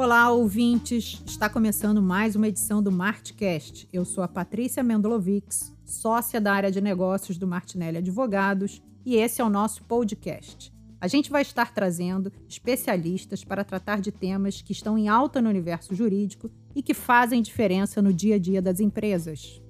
Olá, ouvintes! Está começando mais uma edição do Martcast. Eu sou a Patrícia Mendolovics, sócia da área de negócios do Martinelli Advogados, e esse é o nosso podcast. A gente vai estar trazendo especialistas para tratar de temas que estão em alta no universo jurídico e que fazem diferença no dia a dia das empresas.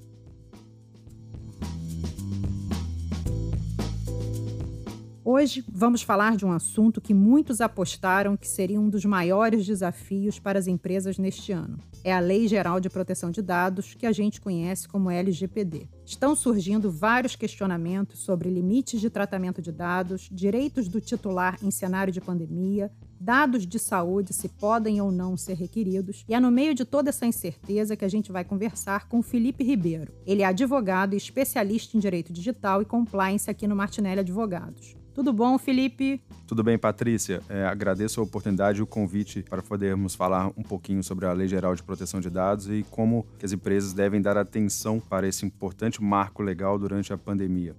Hoje vamos falar de um assunto que muitos apostaram que seria um dos maiores desafios para as empresas neste ano. É a Lei Geral de Proteção de Dados, que a gente conhece como LGPD. Estão surgindo vários questionamentos sobre limites de tratamento de dados, direitos do titular em cenário de pandemia, dados de saúde se podem ou não ser requeridos, e é no meio de toda essa incerteza que a gente vai conversar com Felipe Ribeiro. Ele é advogado e especialista em direito digital e compliance aqui no Martinelli Advogados. Tudo bom, Felipe? Tudo bem, Patrícia. É, agradeço a oportunidade e o convite para podermos falar um pouquinho sobre a Lei Geral de Proteção de Dados e como as empresas devem dar atenção para esse importante marco legal durante a pandemia.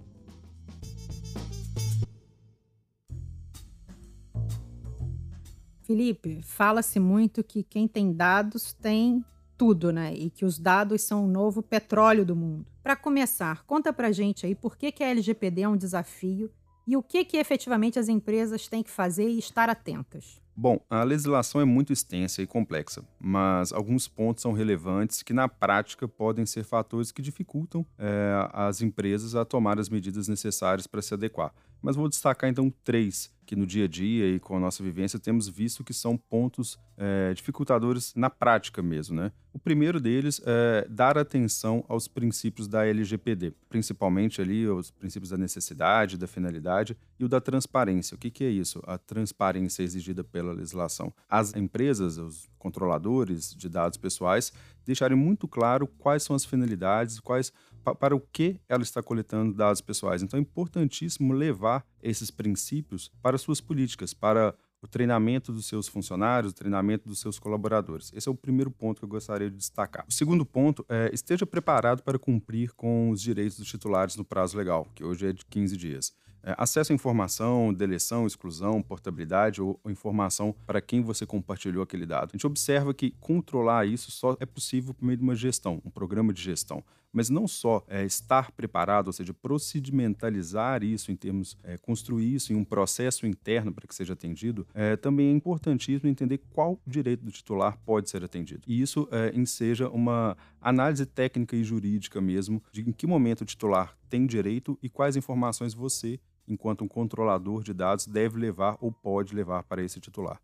Felipe, fala-se muito que quem tem dados tem tudo, né? E que os dados são o novo petróleo do mundo. Para começar, conta pra gente aí por que, que a LGPD é um desafio e o que, que efetivamente as empresas têm que fazer e estar atentas? Bom, a legislação é muito extensa e complexa, mas alguns pontos são relevantes que, na prática, podem ser fatores que dificultam é, as empresas a tomar as medidas necessárias para se adequar. Mas vou destacar então três que no dia a dia e com a nossa vivência temos visto que são pontos é, dificultadores na prática mesmo, né? O primeiro deles é dar atenção aos princípios da LGPD, principalmente ali os princípios da necessidade, da finalidade e o da transparência. O que, que é isso? A transparência exigida pela legislação. As empresas, os controladores de dados pessoais, deixarem muito claro quais são as finalidades, quais para o que ela está coletando dados pessoais. Então é importantíssimo levar esses princípios para suas políticas, para o treinamento dos seus funcionários, o treinamento dos seus colaboradores. Esse é o primeiro ponto que eu gostaria de destacar. O segundo ponto é esteja preparado para cumprir com os direitos dos titulares no prazo legal, que hoje é de 15 dias. É, acesso à informação, deleção, exclusão, portabilidade ou, ou, informação para quem você compartilhou aquele dado. A gente observa que controlar isso só é possível por meio de uma gestão, um programa de gestão. Mas não só é, estar preparado, ou seja, procedimentalizar isso em termos, é, construir isso em um processo interno para que seja atendido, é, também é importantíssimo entender qual direito do titular pode ser atendido. E isso é, enseja uma análise técnica e jurídica mesmo de em que momento o titular tem direito e quais informações você enquanto um controlador de dados deve levar ou pode levar para esse titular.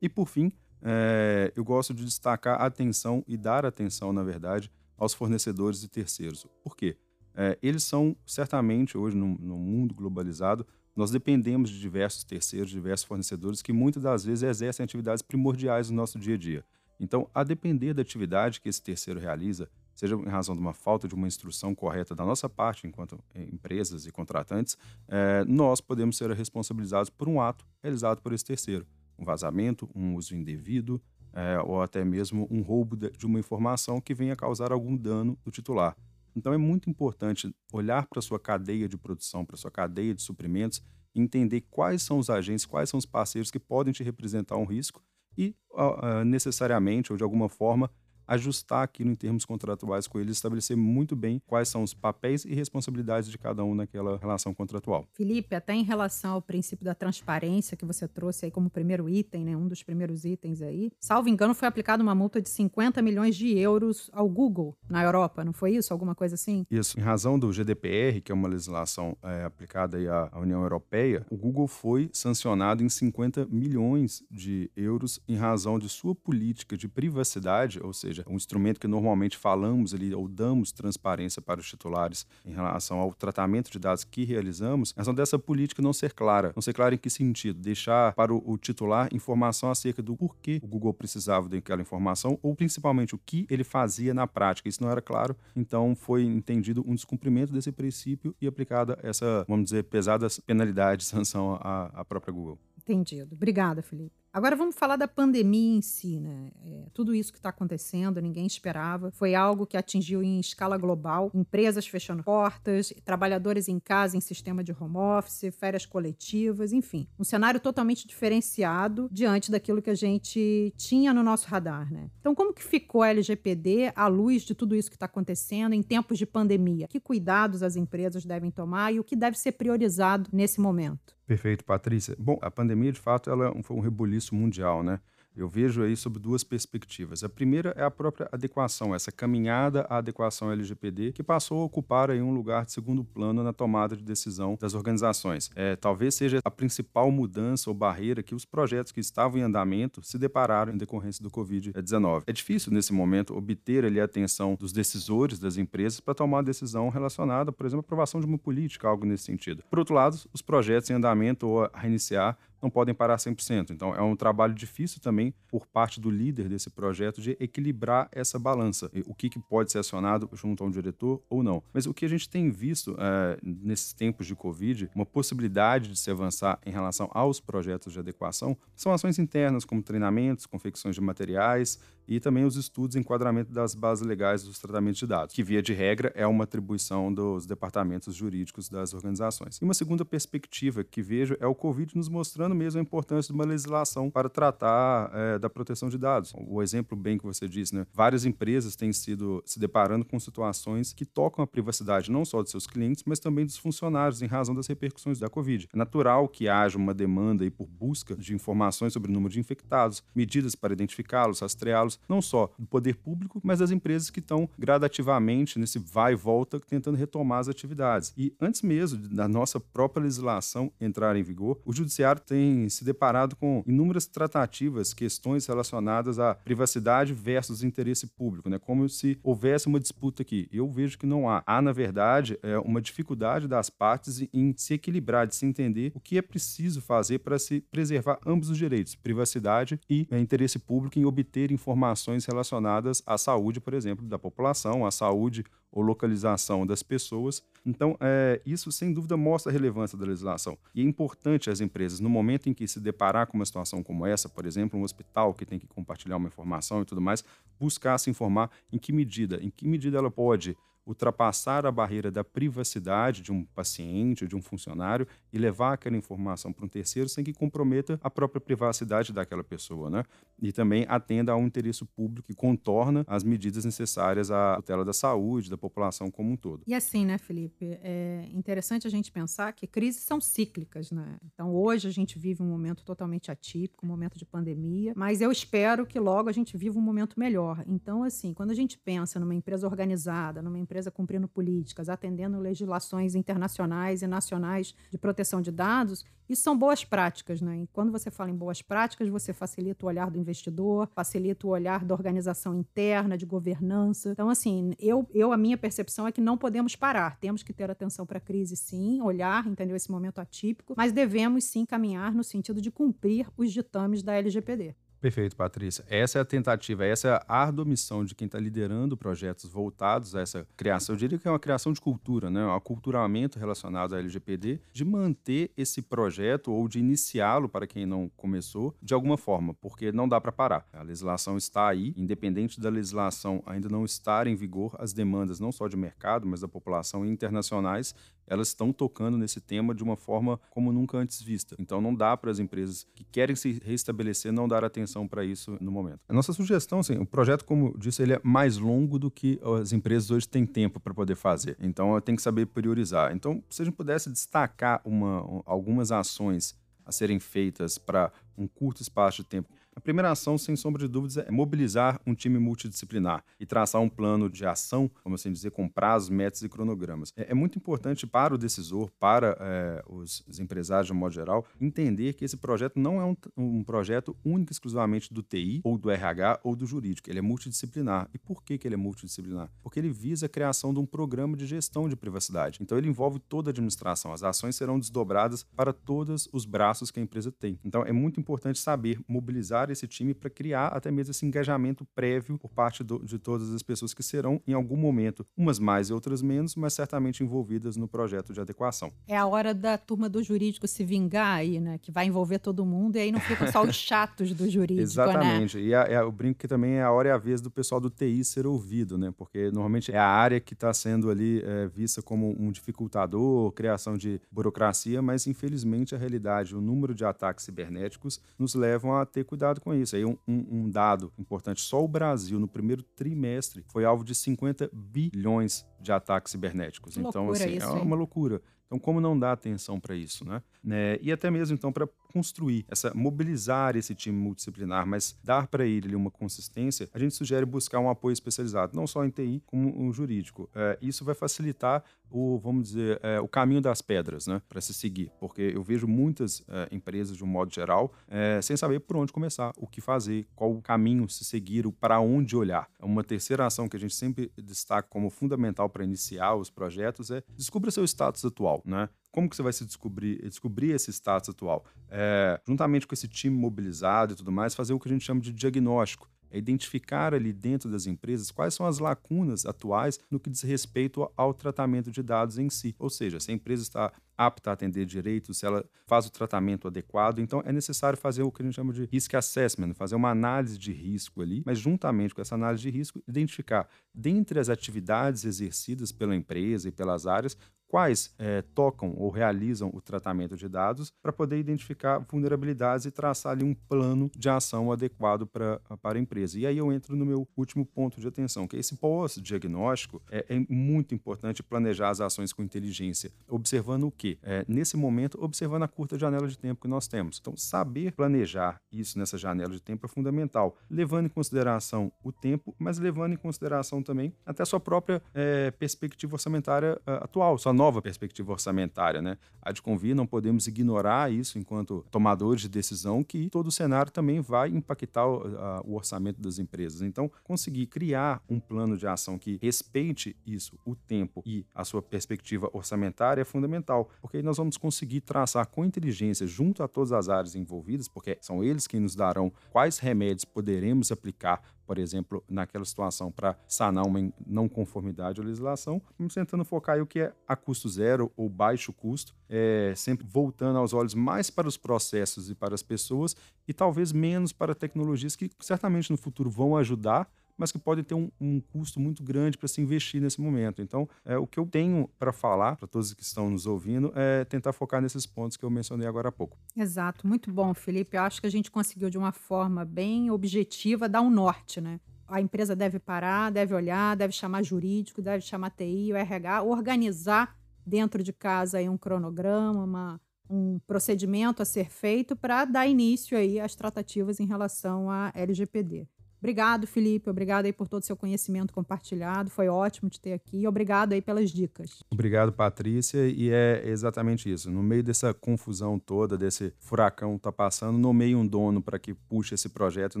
E por fim, é, eu gosto de destacar a atenção e dar atenção, na verdade, aos fornecedores e terceiros. Por quê? É, eles são, certamente, hoje, no, no, mundo globalizado, nós dependemos de diversos terceiros, diversos fornecedores que muitas das vezes exercem atividades primordiais no nosso dia a dia. Então, a depender da atividade que esse terceiro realiza, seja em razão de uma falta de uma instrução correta da nossa parte, enquanto empresas e contratantes, é, nós podemos ser responsabilizados por um ato realizado por esse terceiro. Um vazamento, um uso indevido, é, ou até mesmo um roubo de uma informação que venha causar algum dano do titular. Então é muito importante olhar para sua cadeia de produção, para sua cadeia de suprimentos, entender quais são os agentes, quais são os parceiros que podem te representar um risco e, uh, necessariamente ou de alguma forma, ajustar aquilo em termos contratuais com eles, estabelecer muito bem quais são os papéis e responsabilidades de cada um naquela relação contratual. Felipe, até em relação ao princípio da transparência que você trouxe aí como primeiro item, né, um dos primeiros itens aí, salvo engano, foi aplicada uma multa de 50 milhões de euros ao Google na Europa, não foi isso? Alguma coisa assim? Isso. Em razão do GDPR, que é uma legislação é, aplicada aí à União Europeia, o Google foi sancionado em 50 milhões de euros em razão de sua política de privacidade, ou seja, seja, um instrumento que normalmente falamos ali ou damos transparência para os titulares em relação ao tratamento de dados que realizamos, razão dessa política não ser clara. Não ser clara em que sentido? Deixar para o, o titular informação acerca do porquê o Google precisava daquela informação ou principalmente o que ele fazia na prática. Isso não era claro, então foi entendido um descumprimento desse princípio e aplicada essa, vamos dizer, pesada penalidade, sanção à, à própria Google. Entendido. Obrigada, Felipe. Agora vamos falar da pandemia em si, né? É, tudo isso que está acontecendo, ninguém esperava. Foi algo que atingiu em escala global, empresas fechando portas, trabalhadores em casa em sistema de home office, férias coletivas, enfim, um cenário totalmente diferenciado diante daquilo que a gente tinha no nosso radar, né? Então, como que ficou a LGPD à luz de tudo isso que está acontecendo em tempos de pandemia? Que cuidados as empresas devem tomar e o que deve ser priorizado nesse momento? Perfeito, Patrícia. Bom, a pandemia, de fato, ela foi um rebuliço mundial, né? Eu vejo aí sob duas perspectivas. A primeira é a própria adequação, essa caminhada à adequação LGPD, que passou a ocupar aí um lugar de segundo plano na tomada de decisão das organizações. É, talvez seja a principal mudança ou barreira que os projetos que estavam em andamento se depararam em decorrência do Covid-19. É difícil, nesse momento, obter ali a atenção dos decisores das empresas para tomar uma decisão relacionada, por exemplo, à aprovação de uma política, algo nesse sentido. Por outro lado, os projetos em andamento ou a reiniciar não podem parar 100%. Então, é um trabalho difícil também por parte do líder desse projeto de equilibrar essa balança. O que, que pode ser acionado junto a um diretor ou não. Mas o que a gente tem visto é, nesses tempos de Covid, uma possibilidade de se avançar em relação aos projetos de adequação, são ações internas, como treinamentos, confecções de materiais, e também os estudos e enquadramento das bases legais dos tratamentos de dados, que, via de regra, é uma atribuição dos departamentos jurídicos das organizações. E uma segunda perspectiva que vejo é o Covid nos mostrando mesmo a importância de uma legislação para tratar é, da proteção de dados. O exemplo bem que você disse, né? Várias empresas têm sido se deparando com situações que tocam a privacidade não só de seus clientes, mas também dos funcionários em razão das repercussões da Covid. É natural que haja uma demanda aí por busca de informações sobre o número de infectados, medidas para identificá-los, rastreá-los, não só do poder público, mas das empresas que estão gradativamente nesse vai e volta tentando retomar as atividades. E antes mesmo da nossa própria legislação entrar em vigor, o judiciário tem se deparado com inúmeras tratativas, questões relacionadas à privacidade versus interesse público, né? Como se houvesse uma disputa aqui. Eu vejo que não há. Há, na verdade, é uma dificuldade das partes em se equilibrar, de se entender o que é preciso fazer para se preservar ambos os direitos, privacidade e é, interesse público em obter informações informações relacionadas à saúde, por exemplo, da população, à saúde ou localização das pessoas. Então, é, isso sem dúvida mostra a relevância da legislação. E é importante as empresas, no momento em que se deparar com uma situação como essa, por exemplo, um hospital que tem que compartilhar uma informação e tudo mais, buscar se informar em que medida, em que medida ela pode ultrapassar a barreira da privacidade de um paciente, de um funcionário e levar aquela informação para um terceiro sem que comprometa a própria privacidade daquela pessoa, né? E também atenda a um interesse público que contorna as medidas necessárias à tutela da saúde, da população como um todo. E assim, né, Felipe? É interessante a gente pensar que crises são cíclicas, né? Então, hoje a gente vive um momento totalmente atípico, um momento de pandemia, mas eu espero que logo a gente viva um momento melhor. Então, assim, quando a gente pensa numa empresa organizada, numa empresa cumprindo políticas, atendendo legislações internacionais e nacionais de proteção de dados, isso são boas práticas, né? E quando você fala em boas práticas, você facilita o olhar do investidor, facilita o olhar da organização interna, de governança. Então, assim, eu, eu a minha percepção é que não podemos parar. Temos que ter atenção para a crise, sim, olhar, entendeu? Esse momento atípico, mas devemos sim caminhar no sentido de cumprir os ditames da LGPD. Perfeito, Patrícia. Essa é a tentativa, essa é a árdua missão de quem está liderando projetos voltados a essa criação. Eu diria que é uma criação de cultura, né? um aculturamento relacionado à LGPD, de manter esse projeto ou de iniciá-lo para quem não começou de alguma forma, porque não dá para parar. A legislação está aí, independente da legislação ainda não estar em vigor, as demandas não só de mercado, mas da população internacionais elas estão tocando nesse tema de uma forma como nunca antes vista. Então não dá para as empresas que querem se restabelecer não dar atenção para isso no momento. A nossa sugestão, assim, o projeto, como disse, ele é mais longo do que as empresas hoje têm tempo para poder fazer. Então tem que saber priorizar. Então, se a gente pudesse destacar uma, algumas ações a serem feitas para um curto espaço de tempo a primeira ação, sem sombra de dúvidas, é mobilizar um time multidisciplinar e traçar um plano de ação, como assim dizer, com prazos, metas e cronogramas. É, é muito importante para o decisor, para é, os, os, empresários de um modo geral, entender que esse projeto não é um, um, projeto único exclusivamente do TI, ou do RH, ou do jurídico. Ele é multidisciplinar. E por que, que ele é multidisciplinar? Porque ele visa a criação de um programa de gestão de privacidade. Então, ele envolve toda a administração. As ações serão desdobradas para todos os braços que a empresa tem. Então, é muito importante saber mobilizar capacitar esse time para criar até mesmo esse engajamento prévio por parte do, de todas as pessoas que serão, em algum momento, umas mais e outras menos, mas certamente envolvidas no projeto de adequação. É a hora da turma do jurídico se vingar aí, né? Que vai envolver todo mundo e aí não ficam só os chatos do jurídico. Né? Exatamente. Né? E a, a, o brinco que também é a hora e a vez do pessoal do TI ser ouvido, né? Porque normalmente é a área que está sendo ali é, vista como um dificultador, criação de burocracia, mas infelizmente a realidade, o número de ataques cibernéticos nos levam a ter cuidado com isso. Aí um, um, um dado importante: só o Brasil, no primeiro trimestre, foi alvo de 50 bilhões de ataques cibernéticos. Que então, assim, isso, é uma loucura. Então, como não dar atenção para isso, né? né? E até mesmo, então, para construir, essa mobilizar esse time multidisciplinar, mas dar para ele uma consistência, a gente sugere buscar um apoio especializado, não só em TI, como um jurídico. É, isso vai facilitar o, vamos dizer, é, o caminho das pedras, né, para se seguir, porque eu vejo muitas é, empresas, de um modo geral, é, sem saber por onde começar, o que fazer, qual o caminho se seguir, para onde olhar. Uma terceira ação que a gente sempre destaca como fundamental para iniciar os projetos é descubra seu status atual, né? Como que você vai se descobrir, descobrir esse status atual? É, juntamente com esse time mobilizado e tudo mais, fazer o que a gente chama de diagnóstico é identificar ali dentro das empresas quais são as lacunas atuais no que diz respeito ao tratamento de dados em si. Ou seja, se a empresa está apta a atender direito, se ela faz o tratamento adequado, então é necessário fazer o que a gente chama de risk assessment, fazer uma análise de risco ali, mas juntamente com essa análise de risco, identificar dentre as atividades exercidas pela empresa e pelas áreas, quais é, tocam ou realizam o tratamento de dados para poder identificar vulnerabilidades e traçar ali um plano de ação adequado pra, para a empresa. E aí eu entro no meu último ponto de atenção, que é esse pós-diagnóstico é, é, muito importante planejar as ações com inteligência, observando o quê? É, nesse momento, observando a curta janela de tempo que nós temos. Então, saber planejar isso nessa janela de tempo é fundamental, levando em consideração o tempo, mas levando em consideração também até a sua própria é, perspectiva orçamentária uh, atual, sua nova perspectiva orçamentária, né? A de convir, não podemos ignorar isso enquanto tomadores de decisão, que todo o cenário também vai impactar o, a, o orçamento das empresas. Então, conseguir criar um plano de ação que respeite isso, o tempo e a sua perspectiva orçamentária é fundamental, porque aí nós vamos conseguir traçar com inteligência junto a todas as áreas envolvidas, porque são eles quem nos darão quais remédios poderemos aplicar por exemplo, naquela situação para sanar uma não conformidade à legislação, vamos tentando focar aí o que é a custo zero ou baixo custo, é, sempre voltando aos olhos mais para os processos e para as pessoas e talvez menos para tecnologias que certamente no futuro vão ajudar, mas que podem ter um, um custo muito grande para se investir nesse momento. Então, é, o que eu tenho para falar para todos que estão nos ouvindo é tentar focar nesses pontos que eu mencionei agora há pouco. Exato, muito bom, Felipe. Eu acho que a gente conseguiu de uma forma bem objetiva dar um norte, né? A empresa deve parar, deve olhar, deve chamar jurídico, deve chamar TI, o RH, organizar dentro de casa aí um cronograma, uma, um procedimento a ser feito para dar início aí às tratativas em relação à LGPD. Obrigado, Felipe. Obrigado aí por todo o seu conhecimento compartilhado. Foi ótimo te ter aqui. Obrigado aí pelas dicas. Obrigado, Patrícia. E é exatamente isso. No meio dessa confusão toda, desse furacão que tá passando, nomeie um dono para que puxe esse projeto e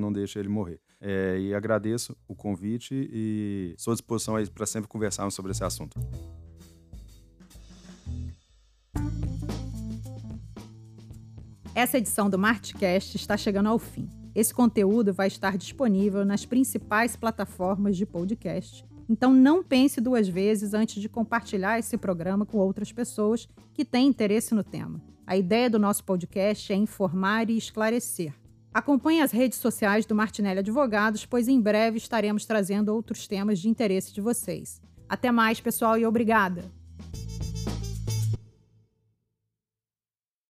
não deixe ele morrer. É, e agradeço o convite e estou à disposição aí para sempre conversarmos sobre esse assunto. Essa edição do Martcast está chegando ao fim. Esse conteúdo vai estar disponível nas principais plataformas de podcast. Então não pense duas vezes antes de compartilhar esse programa com outras pessoas que têm interesse no tema. A ideia do nosso podcast é informar e esclarecer. Acompanhe as redes sociais do Martinelli Advogados, pois em breve estaremos trazendo outros temas de interesse de vocês. Até mais, pessoal, e obrigada!